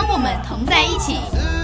当我们同在一起。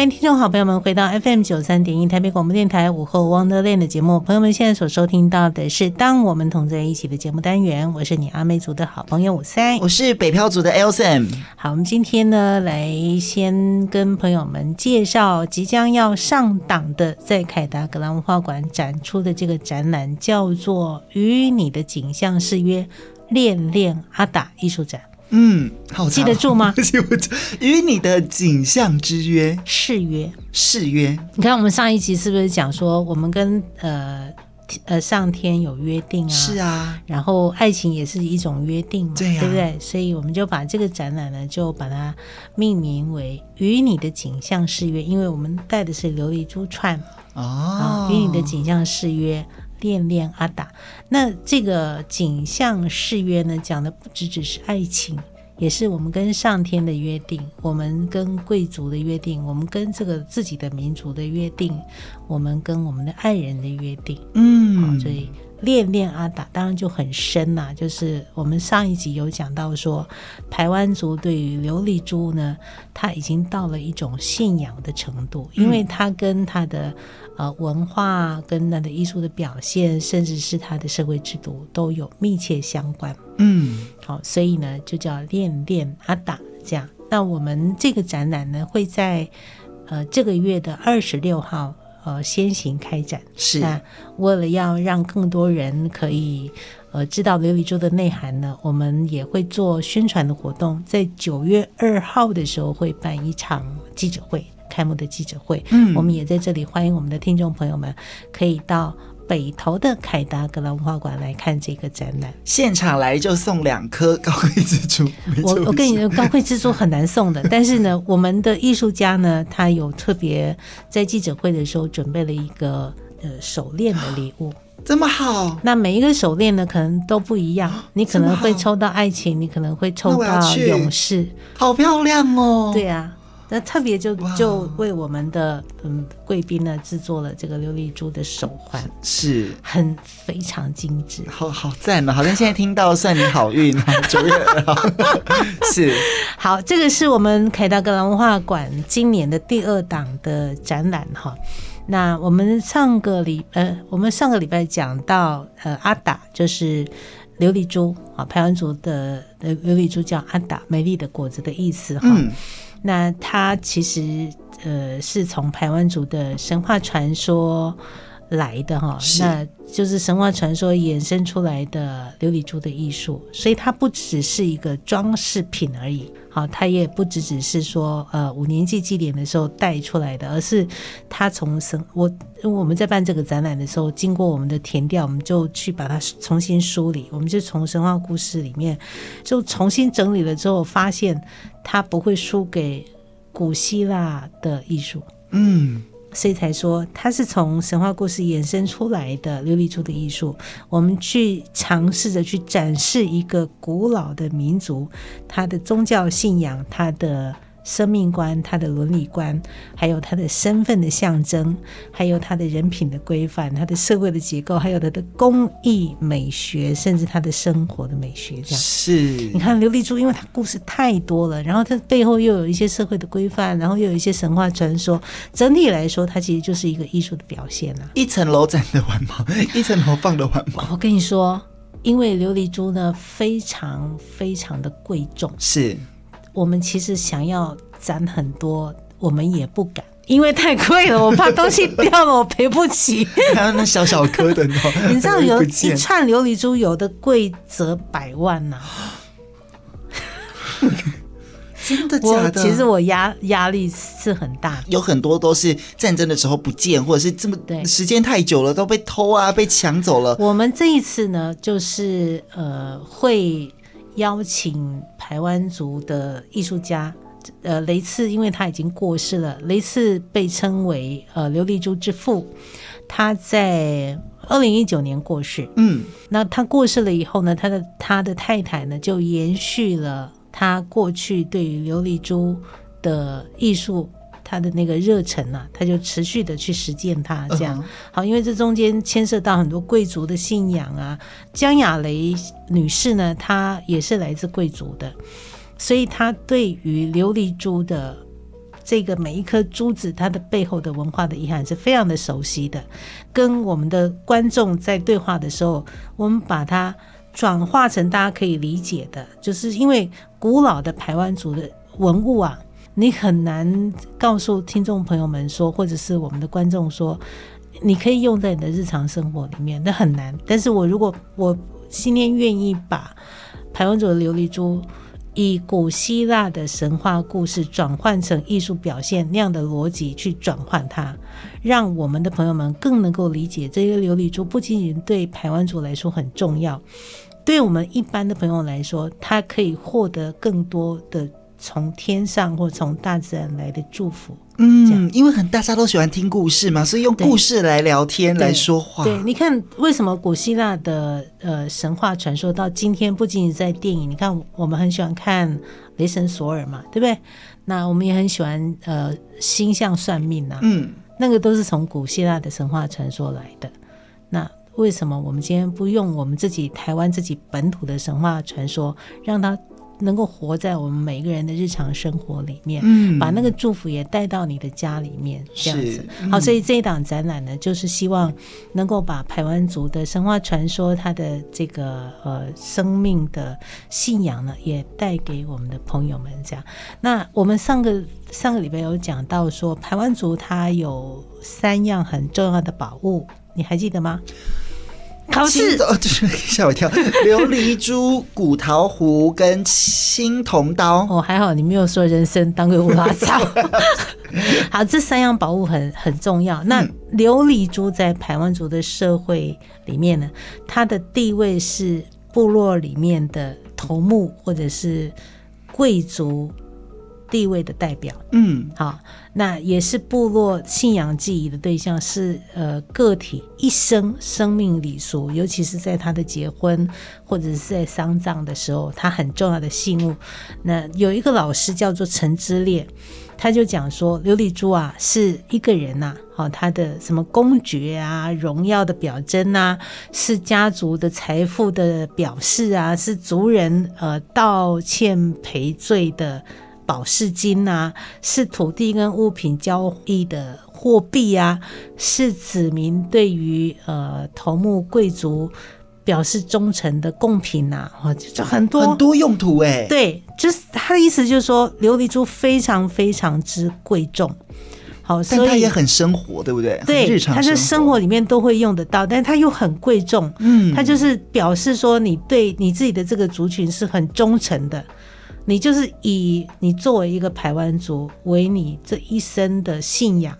欢迎听众好朋友们回到 FM 九三点一台北广播电台午后 Wonderland 的节目。朋友们现在所收听到的是《当我们同在一起》的节目单元。我是你阿美族的好朋友五三，我是北漂族的 Elson。好，我们今天呢，来先跟朋友们介绍即将要上档的在凯达格兰文化馆展出的这个展览，叫做《与你的景象誓约：恋恋阿达艺术展》。嗯，好，记得 住吗？与你的景象之约，誓约，誓约。你看，我们上一集是不是讲说，我们跟呃呃上天有约定啊？是啊。然后爱情也是一种约定嘛，对啊，对不对？所以我们就把这个展览呢，就把它命名为“与你的景象誓约”，因为我们戴的是琉璃珠串哦，与你的景象誓约。恋恋阿达，那这个景象誓约呢，讲的不只只是爱情，也是我们跟上天的约定，我们跟贵族的约定，我们跟这个自己的民族的约定，我们跟我们的爱人的约定。嗯，所以恋恋阿达当然就很深啦、啊，就是我们上一集有讲到说，台湾族对于琉璃珠呢，它已经到了一种信仰的程度，因为它跟它的。呃，文化跟它的艺术的表现，甚至是它的社会制度都有密切相关。嗯，好，所以呢，就叫恋恋阿达这样。那我们这个展览呢，会在呃这个月的二十六号呃先行开展。是。那为了要让更多人可以呃知道琉璃珠的内涵呢，我们也会做宣传的活动，在九月二号的时候会办一场记者会。开幕的记者会，嗯，我们也在这里欢迎我们的听众朋友们，可以到北投的凯达格兰文化馆来看这个展览。现场来就送两颗高贵之珠。我我跟你说，高贵之珠很难送的，但是呢，我们的艺术家呢，他有特别在记者会的时候准备了一个呃手链的礼物，这么好。那每一个手链呢，可能都不一样，你可能会抽到爱情，你可能会抽到勇士，好漂亮哦。对啊。那特别就就为我们的嗯贵宾呢制作了这个琉璃珠的手环，是很非常精致，好好赞哦！好像现在听到算你好运啊，九月二号是 好，这个是我们凯达格兰文化馆今年的第二档的展览哈。那我们上个礼呃，我们上个礼拜讲到呃阿达就是琉璃珠啊，排湾族的琉璃珠叫阿达，美丽的果子的意思哈。嗯那它其实呃是从台湾族的神话传说来的哈，那就是神话传说衍生出来的琉璃珠的艺术，所以它不只是一个装饰品而已，好，他也不只只是说呃五年级祭典的时候带出来的，而是他从神我我们在办这个展览的时候，经过我们的填调，我们就去把它重新梳理，我们就从神话故事里面就重新整理了之后，发现它不会输给古希腊的艺术，嗯。所以才说它是从神话故事衍生出来的琉璃珠的艺术。我们去尝试着去展示一个古老的民族，它的宗教信仰，它的。生命观、他的伦理观，还有他的身份的象征，还有他的人品的规范，他的社会的结构，还有他的工艺美学，甚至他的生活的美学，这样是。你看琉璃珠，因为它故事太多了，然后它背后又有一些社会的规范，然后又有一些神话传说，整体来说，它其实就是一个艺术的表现啊。一层楼展的完吗，一层楼放的完吗。我跟你说，因为琉璃珠呢，非常非常的贵重，是。我们其实想要攒很多，我们也不敢，因为太贵了，我怕东西掉了，我赔不起。还 有那小小颗的，你知道有一串琉璃珠，有的贵则百万呐、啊。真的假的？其实我压压力是很大，有很多都是战争的时候不见，或者是这么时间太久了都被偷啊，被抢走了。我们这一次呢，就是呃会。邀请台湾族的艺术家呃，雷次因为他已经过世了，雷次被称为呃琉璃珠之父，他在二零一九年过世。嗯，那他过世了以后呢，他的他的太太呢就延续了他过去对于琉璃珠的艺术。他的那个热忱啊，他就持续的去实践它，这样好，因为这中间牵涉到很多贵族的信仰啊。江雅雷女士呢，她也是来自贵族的，所以她对于琉璃珠的这个每一颗珠子，它的背后的文化的遗憾是非常的熟悉的。跟我们的观众在对话的时候，我们把它转化成大家可以理解的，就是因为古老的台湾族的文物啊。你很难告诉听众朋友们说，或者是我们的观众说，你可以用在你的日常生活里面，那很难。但是我如果我今天愿意把排湾族的琉璃珠以古希腊的神话故事转换成艺术表现那样的逻辑去转换它，让我们的朋友们更能够理解这些琉璃珠不仅仅对排湾族来说很重要，对我们一般的朋友来说，它可以获得更多的。从天上或从大自然来的祝福，嗯，因为很大家都喜欢听故事嘛，所以用故事来聊天来说话。对，你看为什么古希腊的呃神话传说到今天不仅仅在电影，你看我们很喜欢看雷神索尔嘛，对不对？那我们也很喜欢呃星象算命啊，嗯，那个都是从古希腊的神话传说来的。那为什么我们今天不用我们自己台湾自己本土的神话传说，让它能够活在我们每一个人的日常生活里面，嗯，把那个祝福也带到你的家里面，这样子。嗯、好，所以这一档展览呢，就是希望能够把台湾族的神话传说，它的这个呃生命的信仰呢，也带给我们的朋友们。这样，那我们上个上个礼拜有讲到说，台湾族它有三样很重要的宝物，你还记得吗？考试哦，就是吓我一跳！琉璃珠、古陶壶跟青铜刀。哦，还好你没有说人参当归乌拉草。好，这三样宝物很很重要。那琉璃珠在排湾族的社会里面呢，它的地位是部落里面的头目或者是贵族。地位的代表，嗯，好，那也是部落信仰记忆的对象，是呃个体一生生命礼俗，尤其是在他的结婚或者是在丧葬的时候，他很重要的信物。那有一个老师叫做陈之烈，他就讲说，琉璃珠啊是一个人呐、啊，好，他的什么公爵啊、荣耀的表征啊，是家族的财富的表示啊，是族人呃道歉赔罪的。保释金啊，是土地跟物品交易的货币啊，是子民对于呃头目贵族表示忠诚的贡品呐，啊，就很多很多用途哎。对，就是他的意思，就是说琉璃珠非常非常之贵重。好，所以它也很生活，对不对？对，日常它是生活里面都会用得到，但是它又很贵重。嗯，它就是表示说你对你自己的这个族群是很忠诚的。你就是以你作为一个排湾族为你这一生的信仰，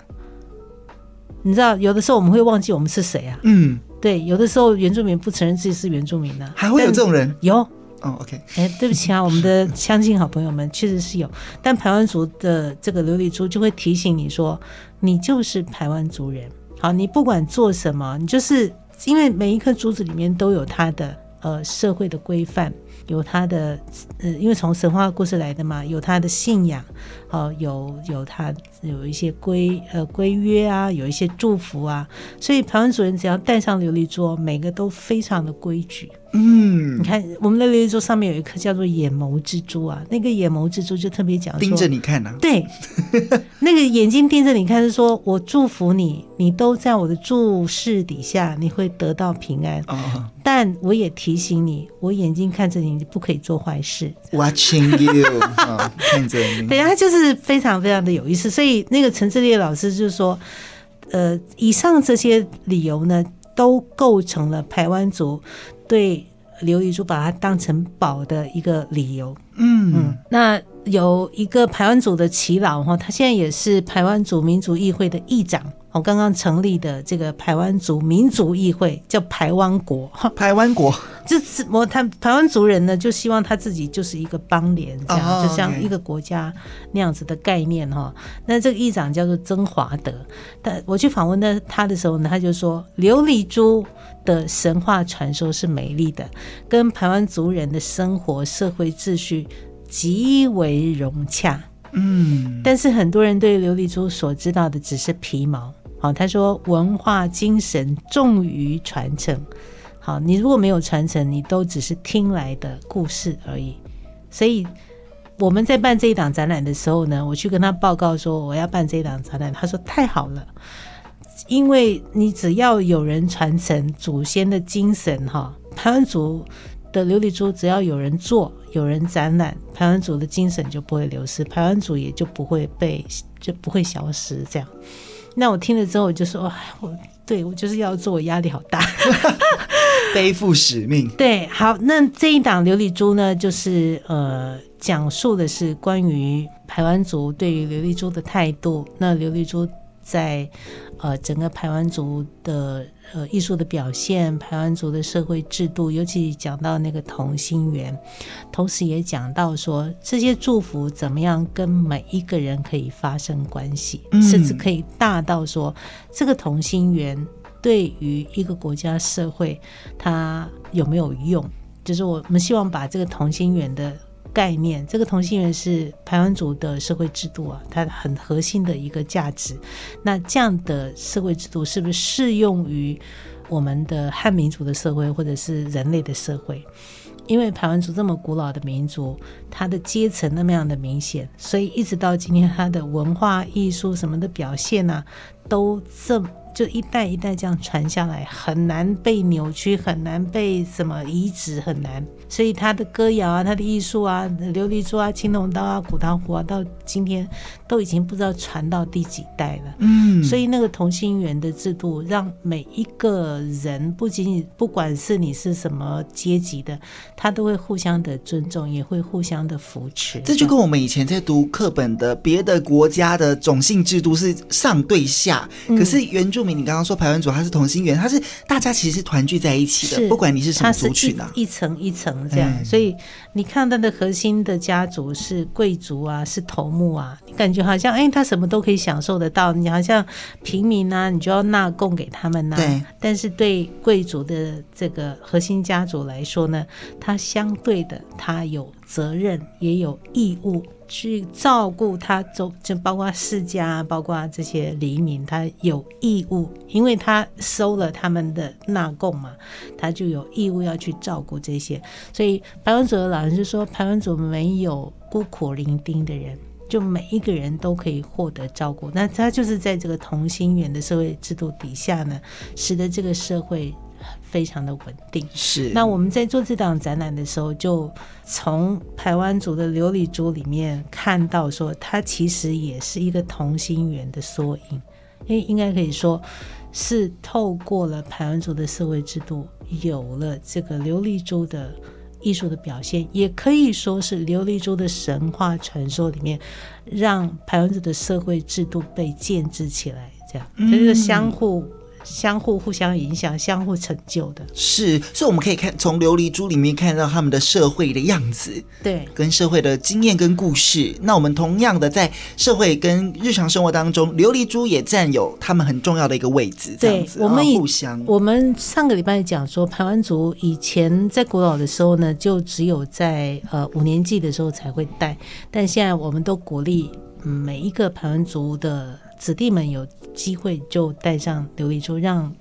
你知道，有的时候我们会忘记我们是谁啊？嗯，对，有的时候原住民不承认自己是原住民呢、啊，还会有这种人？有哦，OK，哎，对不起啊，我们的乡亲好朋友们确实是有，但排湾族的这个琉璃珠就会提醒你说，你就是排湾族人。好，你不管做什么，你就是因为每一颗珠子里面都有它的呃社会的规范。有他的，呃，因为从神话故事来的嘛，有他的信仰，哦，有有他有一些规呃规约啊，有一些祝福啊，所以排湾主人只要带上琉璃桌，每个都非常的规矩。嗯，你看我们的琉璃珠上面有一颗叫做眼眸蜘蛛啊，那个眼眸蜘蛛就特别讲说盯着你看呐、啊，对，那个眼睛盯着你看，是说我祝福你，你都在我的注视底下，你会得到平安。哦，但我也提醒你，我眼睛看着你，你不可以做坏事。Watching you，哦、看着你。对，他就是非常非常的有意思。所以那个陈志烈老师就是说，呃，以上这些理由呢，都构成了台湾族。对刘玉珠把它当成宝的一个理由，嗯嗯，那有一个台湾族的耆老哈，他现在也是台湾族民族议会的议长，我刚刚成立的这个台湾族民族议会叫台湾国，台湾国就是我他台湾族人呢，就希望他自己就是一个邦联，这样、oh. 就像一个国家那样子的概念哈。那这个议长叫做曾华德，但我去访问他他的时候呢，他就说琉璃珠的神话传说是美丽的，跟台湾族人的生活社会秩序极为融洽。嗯，但是很多人对琉璃珠所知道的只是皮毛。好，他说文化精神重于传承。好，你如果没有传承，你都只是听来的故事而已。所以我们在办这一档展览的时候呢，我去跟他报告说我要办这一档展览，他说太好了，因为你只要有人传承祖先的精神，哈，排湾族的琉璃珠只要有人做，有人展览，排湾族的精神就不会流失，排湾族也就不会被就不会消失，这样。那我听了之后，我就说，我对我就是要做，我压力好大，背负使命。对，好，那这一档琉璃珠呢，就是呃，讲述的是关于台湾族对于琉璃珠的态度。那琉璃珠在呃整个排湾族的。呃，艺术的表现，排湾族的社会制度，尤其讲到那个同心圆，同时也讲到说这些祝福怎么样跟每一个人可以发生关系，嗯、甚至可以大到说这个同心圆对于一个国家社会它有没有用？就是我们希望把这个同心圆的。概念，这个同心圆是排湾族的社会制度啊，它很核心的一个价值。那这样的社会制度是不是适用于我们的汉民族的社会，或者是人类的社会？因为排湾族这么古老的民族，它的阶层那么样的明显，所以一直到今天，它的文化艺术什么的表现呢、啊，都这。就一代一代这样传下来，很难被扭曲，很难被什么移植，很难。所以他的歌谣啊，他的艺术啊，琉璃珠啊，青铜刀啊，古唐壶啊，到今天都已经不知道传到第几代了。嗯，所以那个同心圆的制度，让每一个人，不仅仅不管是你是什么阶级的，他都会互相的尊重，也会互相的扶持。这就跟我们以前在读课本的别的国家的种姓制度是上对下，嗯、可是原住民。你刚刚说排湾族，他是同心圆，他是大家其实是团聚在一起的，不管你是什么族群啊，一层一层这样。嗯、所以你看他的核心的家族是贵族啊，是头目啊，你感觉好像哎，他什么都可以享受得到。你好像平民啊，你就要纳贡给他们呐、啊。对。但是对贵族的这个核心家族来说呢，他相对的，他有责任，也有义务。去照顾他，就就包括世家，包括这些黎民，他有义务，因为他收了他们的纳贡嘛，他就有义务要去照顾这些。所以排湾组的老人就说，排湾组没有孤苦伶仃的人，就每一个人都可以获得照顾。那他就是在这个同心圆的社会制度底下呢，使得这个社会。非常的稳定。是。那我们在做这档展览的时候，就从台湾族的琉璃珠里面看到，说它其实也是一个同心圆的缩影。因为应该可以说是透过了台湾族的社会制度，有了这个琉璃珠的艺术的表现，也可以说是琉璃珠的神话传说里面，让排湾族的社会制度被建制起来，这样，这个相互。相互互相影响、相互成就的，是，所以我们可以看从琉璃珠里面看到他们的社会的样子，对，跟社会的经验跟故事。那我们同样的在社会跟日常生活当中，琉璃珠也占有他们很重要的一个位置。这样子，我们互相。我们上个礼拜讲说，排湾族以前在古老的时候呢，就只有在呃五年祭的时候才会戴，但现在我们都鼓励每一个排湾族的。子弟们有机会就带上琉璃珠，让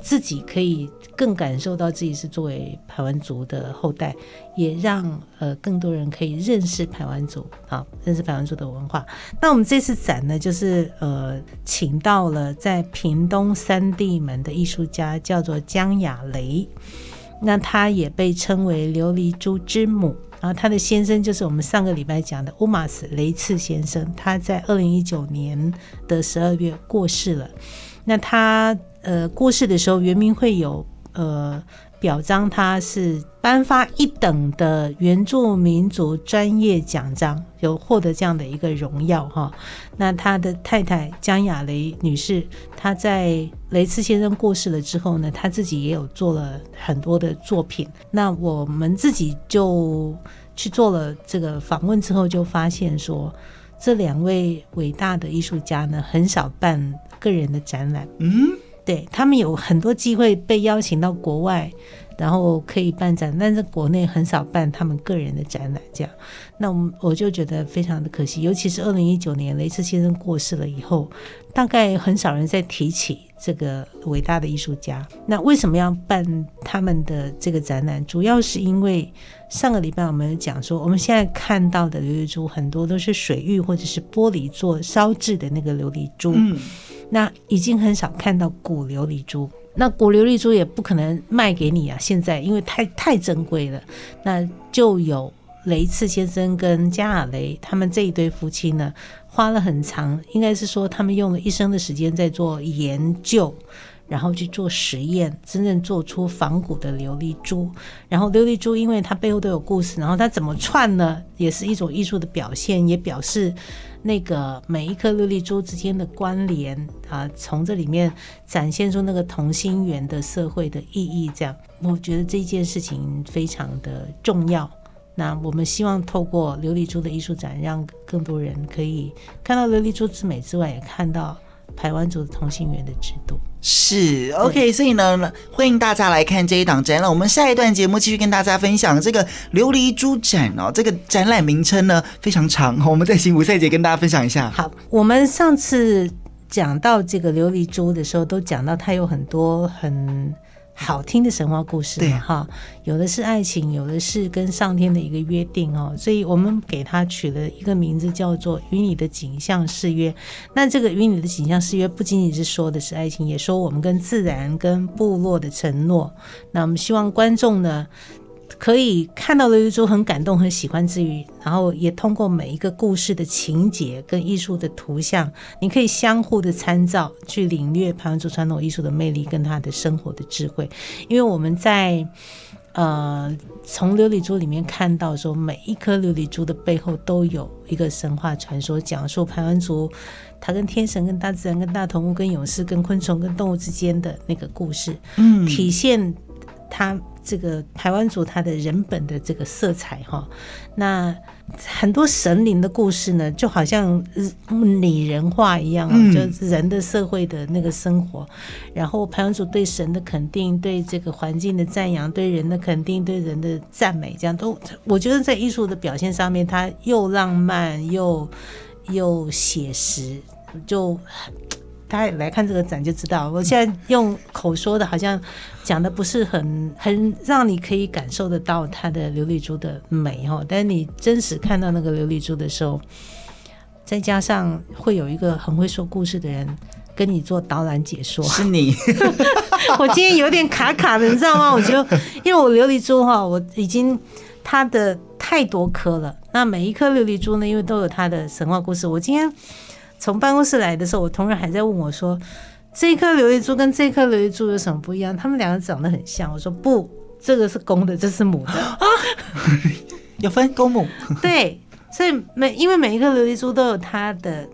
自己可以更感受到自己是作为排湾族的后代，也让呃更多人可以认识排湾族，好，认识排湾族的文化。那我们这次展呢，就是呃请到了在屏东三地门的艺术家，叫做江雅雷，那他也被称为琉璃珠之母。然后他的先生就是我们上个礼拜讲的乌马斯雷茨先生，他在二零一九年的十二月过世了。那他呃过世的时候，圆明会有呃表彰他是颁发一等的原住民族专业奖章，有获得这样的一个荣耀哈。那他的太太江亚雷女士，她在雷茨先生过世了之后呢，她自己也有做了很多的作品。那我们自己就去做了这个访问之后，就发现说，这两位伟大的艺术家呢，很少办个人的展览。嗯。对，他们有很多机会被邀请到国外，然后可以办展，但是国内很少办他们个人的展览。这样，那我们我就觉得非常的可惜，尤其是二零一九年雷茨先生过世了以后，大概很少人再提起这个伟大的艺术家。那为什么要办他们的这个展览？主要是因为上个礼拜我们讲说，我们现在看到的琉璃珠很多都是水玉或者是玻璃做烧制的那个琉璃珠。嗯那已经很少看到古琉璃珠，那古琉璃珠也不可能卖给你啊！现在因为太太珍贵了，那就有雷茨先生跟加尔雷他们这一对夫妻呢，花了很长，应该是说他们用了一生的时间在做研究。然后去做实验，真正做出仿古的琉璃珠。然后琉璃珠，因为它背后都有故事，然后它怎么串呢？也是一种艺术的表现，也表示那个每一颗琉璃珠之间的关联啊，从这里面展现出那个同心圆的社会的意义。这样，我觉得这件事情非常的重要。那我们希望透过琉璃珠的艺术展，让更多人可以看到琉璃珠之美之外，也看到。台湾族的同心圆的制度是 OK，所以呢，欢迎大家来看这一档展览。我们下一段节目继续跟大家分享这个琉璃珠展哦。这个展览名称呢非常长，我们在辛普赛姐跟大家分享一下。好，我们上次讲到这个琉璃珠的时候，都讲到它有很多很。好听的神话故事嘛，哈，有的是爱情，有的是跟上天的一个约定哦，所以我们给它取了一个名字，叫做《与你的景象誓约》。那这个“与你的景象誓约”不仅仅是说的是爱情，也说我们跟自然、跟部落的承诺。那我们希望观众呢，可以看到琉璃珠很感动、很喜欢之余，然后也通过每一个故事的情节跟艺术的图像，你可以相互的参照，去领略排湾族传统艺术的魅力跟他的生活的智慧。因为我们在呃从琉璃珠里面看到说，每一颗琉璃珠的背后都有一个神话传说，讲述排湾族他跟天神、跟大自然、跟大同物、跟勇士、跟昆虫、跟动物之间的那个故事，嗯，体现他。这个台湾族他的人本的这个色彩哈，那很多神灵的故事呢，就好像拟人化一样啊，就是人的社会的那个生活。然后排湾族对神的肯定，对这个环境的赞扬，对人的肯定，对人的赞美，这样都我觉得在艺术的表现上面，它又浪漫又又写实，就。大家来看这个展就知道，我现在用口说的，好像讲的不是很很让你可以感受得到它的琉璃珠的美哈。但是你真实看到那个琉璃珠的时候，再加上会有一个很会说故事的人跟你做导览解说，是你。我今天有点卡卡的，你知道吗？我觉得，因为我琉璃珠哈，我已经它的太多颗了。那每一颗琉璃珠呢，因为都有它的神话故事。我今天。从办公室来的时候，我同事还在问我说：“这颗琉璃珠跟这颗琉璃珠有什么不一样？他们两个长得很像。”我说：“不，这个是公的，这是母的啊，有分公母。”对，所以每因为每一颗琉璃珠都有它的，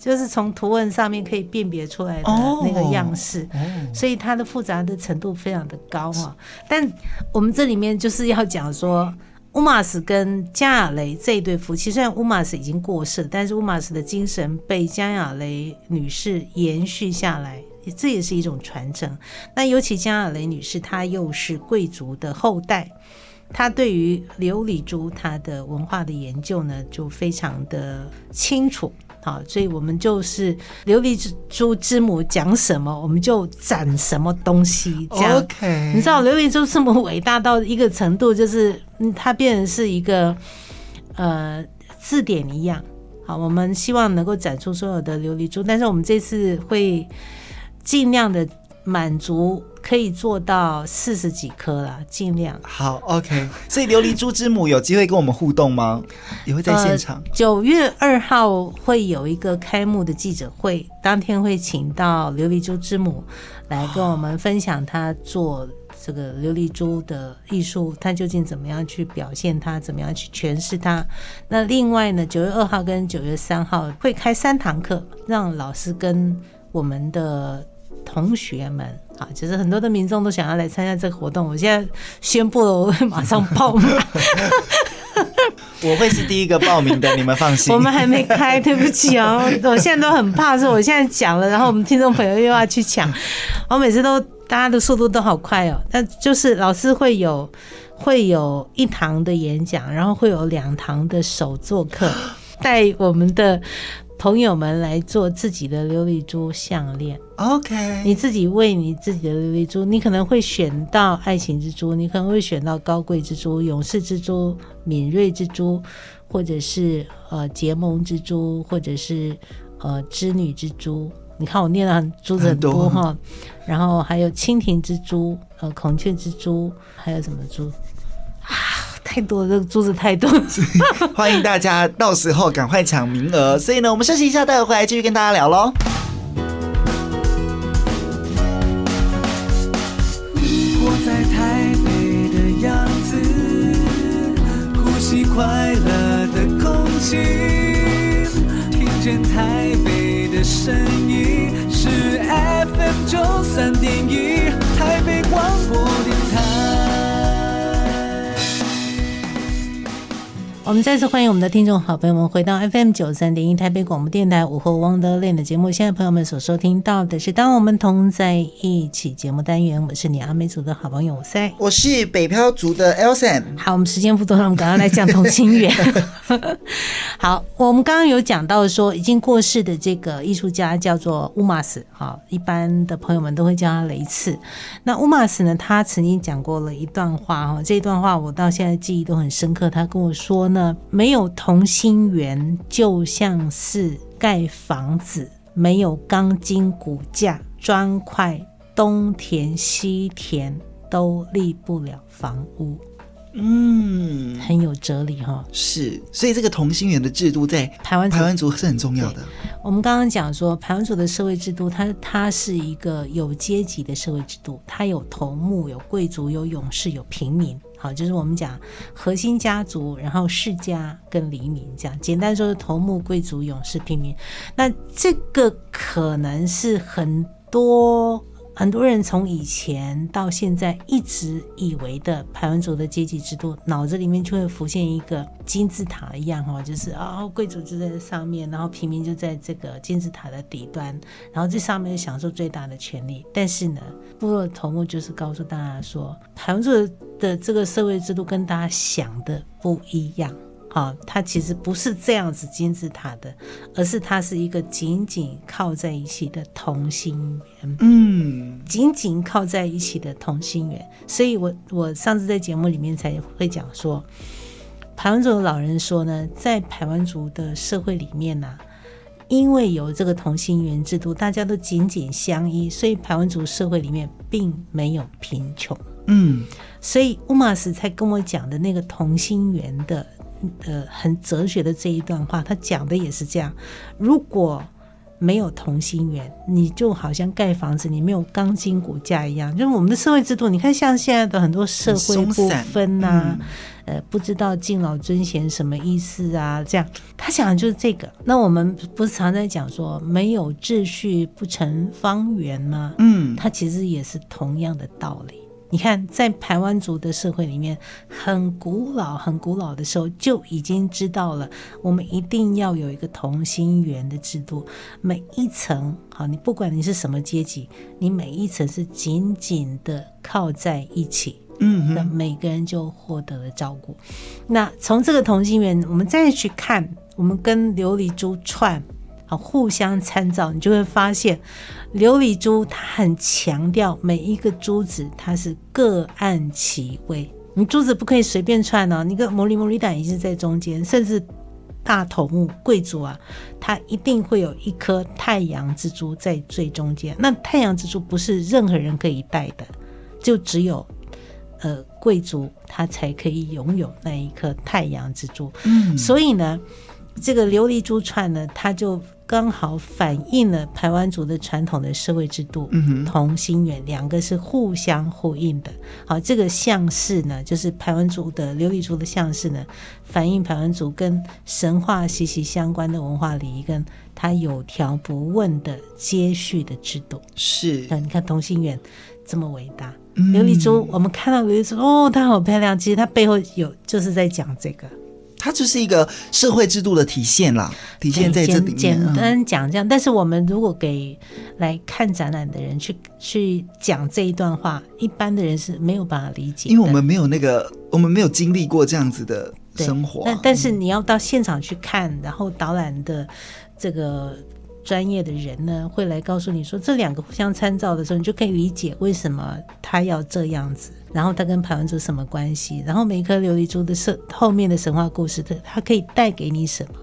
就是从图文上面可以辨别出来的那个样式，所以它的复杂的程度非常的高啊。但我们这里面就是要讲说。乌马斯跟加雅雷这一对夫妻，虽然乌马斯已经过世，但是乌马斯的精神被加雅雷女士延续下来，这也是一种传承。那尤其加雅雷女士，她又是贵族的后代，她对于琉璃珠她的文化的研究呢，就非常的清楚。好，所以我们就是琉璃珠之母讲什么，我们就展什么东西。这样，Okay. 你知道琉璃珠这么伟大到一个程度，就是它变成是一个呃字典一样。好，我们希望能够展出所有的琉璃珠，但是我们这次会尽量的。满足可以做到四十几颗啦，尽量。好，OK。所以琉璃珠之母有机会跟我们互动吗？也会在现场。九、呃、月二号会有一个开幕的记者会，当天会请到琉璃珠之母来跟我们分享她做这个琉璃珠的艺术，它究竟怎么样去表现它，怎么样去诠释它？那另外呢，九月二号跟九月三号会开三堂课，让老师跟我们的同学们啊，就是很多的民众都想要来参加这个活动。我现在宣布了，我会马上报名。我会是第一个报名的，你们放心。我们还没开，对不起哦。我现在都很怕，说我现在讲了，然后我们听众朋友又要去抢。我每次都大家的速度都好快哦。那就是老师会有会有一堂的演讲，然后会有两堂的手作课，带我们的。朋友们来做自己的琉璃珠项链，OK，你自己为你自己的琉璃珠，你可能会选到爱情之珠，你可能会选到高贵之珠、勇士之珠、敏锐之珠，或者是呃结盟之珠，或者是呃织女之珠。你看我念的珠子很多哈，然后还有蜻蜓之珠、呃孔雀之珠，还有什么珠啊？太多了，这个珠子太多了，欢迎大家到时候赶快抢名额。所以呢，我们休息一下，待会回来继续跟大家聊喽。我在台北的样子，呼吸快乐的空气，听见台北的声音，是 FM 九三我们再次欢迎我们的听众好朋友们回到 FM 九三点一台北广播电台午后 Wonderland 的节目。现在朋友们所收听到的是《当我们同在一起》节目单元，我是你阿美族的好朋友我塞，我是北漂族的 Elson。好，我们时间不多了，我们赶快来讲同心圆。好，我们刚刚有讲到说已经过世的这个艺术家叫做乌马斯，好，一般的朋友们都会叫他雷次。那乌马斯呢，他曾经讲过了一段话哈，这段话我到现在记忆都很深刻。他跟我说呢。没有同心圆，就像是盖房子；没有钢筋骨架、砖块，东填西填都立不了房屋。嗯，很有哲理哈。是，所以这个同心圆的制度在台湾台湾族是很重要的。我们刚刚讲说，台湾族的社会制度，它它是一个有阶级的社会制度，它有头目、有贵族、有勇士、有平民。好，就是我们讲核心家族，然后世家跟黎民这样。简单说，是头目、贵族、勇士、平民。那这个可能是很多。很多人从以前到现在一直以为的排湾族的阶级制度，脑子里面就会浮现一个金字塔一样哈，就是啊，贵族就在上面，然后平民就在这个金字塔的底端，然后这上面享受最大的权利。但是呢，部落头目就是告诉大家说，排湾族的这个社会制度跟大家想的不一样。好，它其实不是这样子金字塔的，而是它是一个紧紧靠在一起的同心圆。嗯，紧紧靠在一起的同心圆。所以我我上次在节目里面才会讲说，排湾族的老人说呢，在排湾族的社会里面呢、啊，因为有这个同心圆制度，大家都紧紧相依，所以排湾族社会里面并没有贫穷。嗯，所以乌马斯才跟我讲的那个同心圆的。呃，很哲学的这一段话，他讲的也是这样。如果没有同心圆，你就好像盖房子，你没有钢筋骨架一样。就是我们的社会制度，你看像现在的很多社会不分呐、啊，呃，不知道敬老尊贤什么意思啊？这样，他讲的就是这个。那我们不是常在讲说，没有秩序不成方圆吗？嗯，他其实也是同样的道理。你看，在台湾族的社会里面，很古老、很古老的时候就已经知道了，我们一定要有一个同心圆的制度。每一层，好，你不管你是什么阶级，你每一层是紧紧的靠在一起，嗯，那每个人就获得了照顾。那从这个同心圆，我们再去看，我们跟琉璃珠串。好，互相参照，你就会发现，琉璃珠它很强调每一个珠子它是各按其位，你珠子不可以随便串哦。你个摩里摩里胆也是在中间，甚至大头目贵族啊，他一定会有一颗太阳之珠在最中间。那太阳之珠不是任何人可以戴的，就只有呃贵族他才可以拥有那一颗太阳之珠。嗯，所以呢，这个琉璃珠串呢，它就。刚好反映了排湾族的传统的社会制度，嗯，同心圆两个是互相呼应的。好，这个象式呢，就是排湾族的琉璃珠的象式呢，反映排湾族跟神话息息相关的文化礼仪，跟它有条不紊的接续的制度。是，那你看同心圆这么伟大，琉璃珠，嗯、我们看到琉璃珠，哦，它好漂亮。其实它背后有就是在讲这个。它就是一个社会制度的体现啦，体现在这里面。简单讲这样，但是我们如果给来看展览的人去去讲这一段话，一般的人是没有办法理解，因为我们没有那个，我们没有经历过这样子的生活。但但是你要到现场去看，然后导览的这个。专业的人呢，会来告诉你说，这两个互相参照的时候，你就可以理解为什么他要这样子，然后他跟排湾族什么关系，然后每一颗琉璃珠的神后面的神话故事，它它可以带给你什么？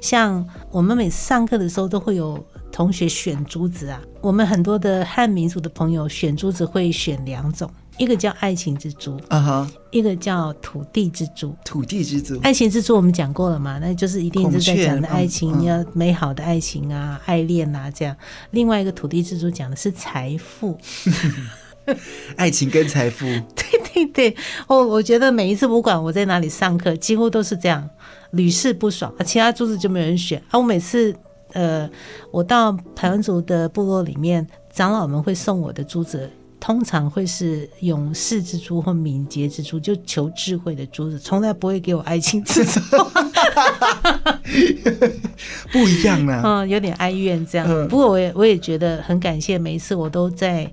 像我们每次上课的时候，都会有同学选珠子啊，我们很多的汉民族的朋友选珠子会选两种。一个叫爱情之珠，啊哈，一个叫土地之珠。土地之珠，爱情之珠我们讲过了嘛？那就是一定是在讲的爱情，要美好的爱情啊，爱恋啊这样。另外一个土地之珠讲的是财富，爱情跟财富。对 对对，我我觉得每一次不管我在哪里上课，几乎都是这样，屡试不爽。其他珠子就没人选啊。我每次呃，我到排湾族的部落里面，长老们会送我的珠子。通常会是勇士之珠或敏捷之珠，就求智慧的珠子，从来不会给我爱情之珠，不一样啊，嗯，有点哀怨这样。不过我也我也觉得很感谢，每一次我都在。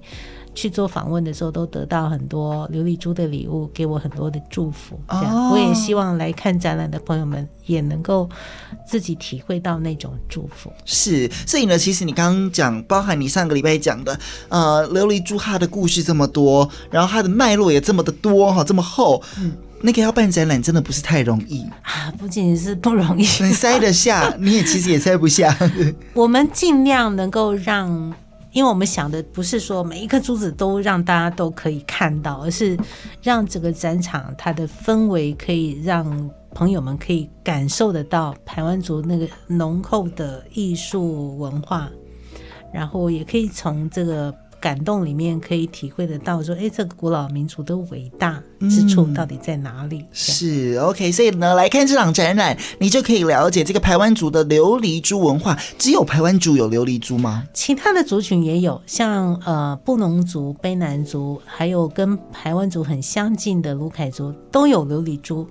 去做访问的时候，都得到很多琉璃珠的礼物，给我很多的祝福。这样，哦、我也希望来看展览的朋友们也能够自己体会到那种祝福。是，所以呢，其实你刚刚讲，包含你上个礼拜讲的，呃，琉璃珠它的故事这么多，然后它的脉络也这么的多哈，这么厚，嗯，那个要办展览真的不是太容易啊，不仅仅是不容易，你 塞得下，你也其实也塞不下。我们尽量能够让。因为我们想的不是说每一颗珠子都让大家都可以看到，而是让整个展场它的氛围可以让朋友们可以感受得到台湾族那个浓厚的艺术文化，然后也可以从这个。感动里面可以体会得到，说，哎，这个古老民族的伟大之处到底在哪里？嗯、是 OK，所以呢，来看这场展览，你就可以了解这个排湾族的琉璃珠文化。只有排湾族有琉璃珠吗？其他的族群也有，像呃布农族、卑南族，还有跟台湾族很相近的鲁凯族都有琉璃珠，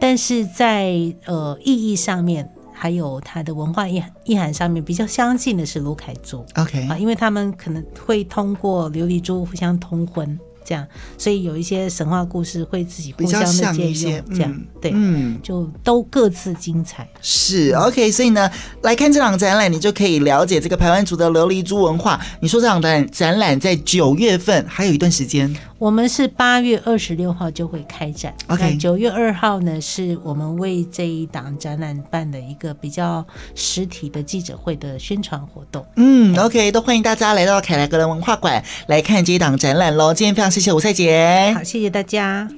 但是在呃意义上面。还有它的文化意意涵上面比较相近的是卢凯族，OK 啊，因为他们可能会通过琉璃珠互相通婚。这样，所以有一些神话故事会自己互相的借用，这样、嗯、对，嗯，就都各自精彩。是 OK，所以呢，来看这场展览，你就可以了解这个排湾族的琉璃珠文化。你说这场展展览在九月份还有一段时间，我们是八月二十六号就会开展。OK，九月二号呢，是我们为这一档展览办的一个比较实体的记者会的宣传活动。嗯，OK，都欢迎大家来到凯莱格兰文化馆来看这一档展览喽。今天非常。谢谢吴赛姐，好，谢谢大家。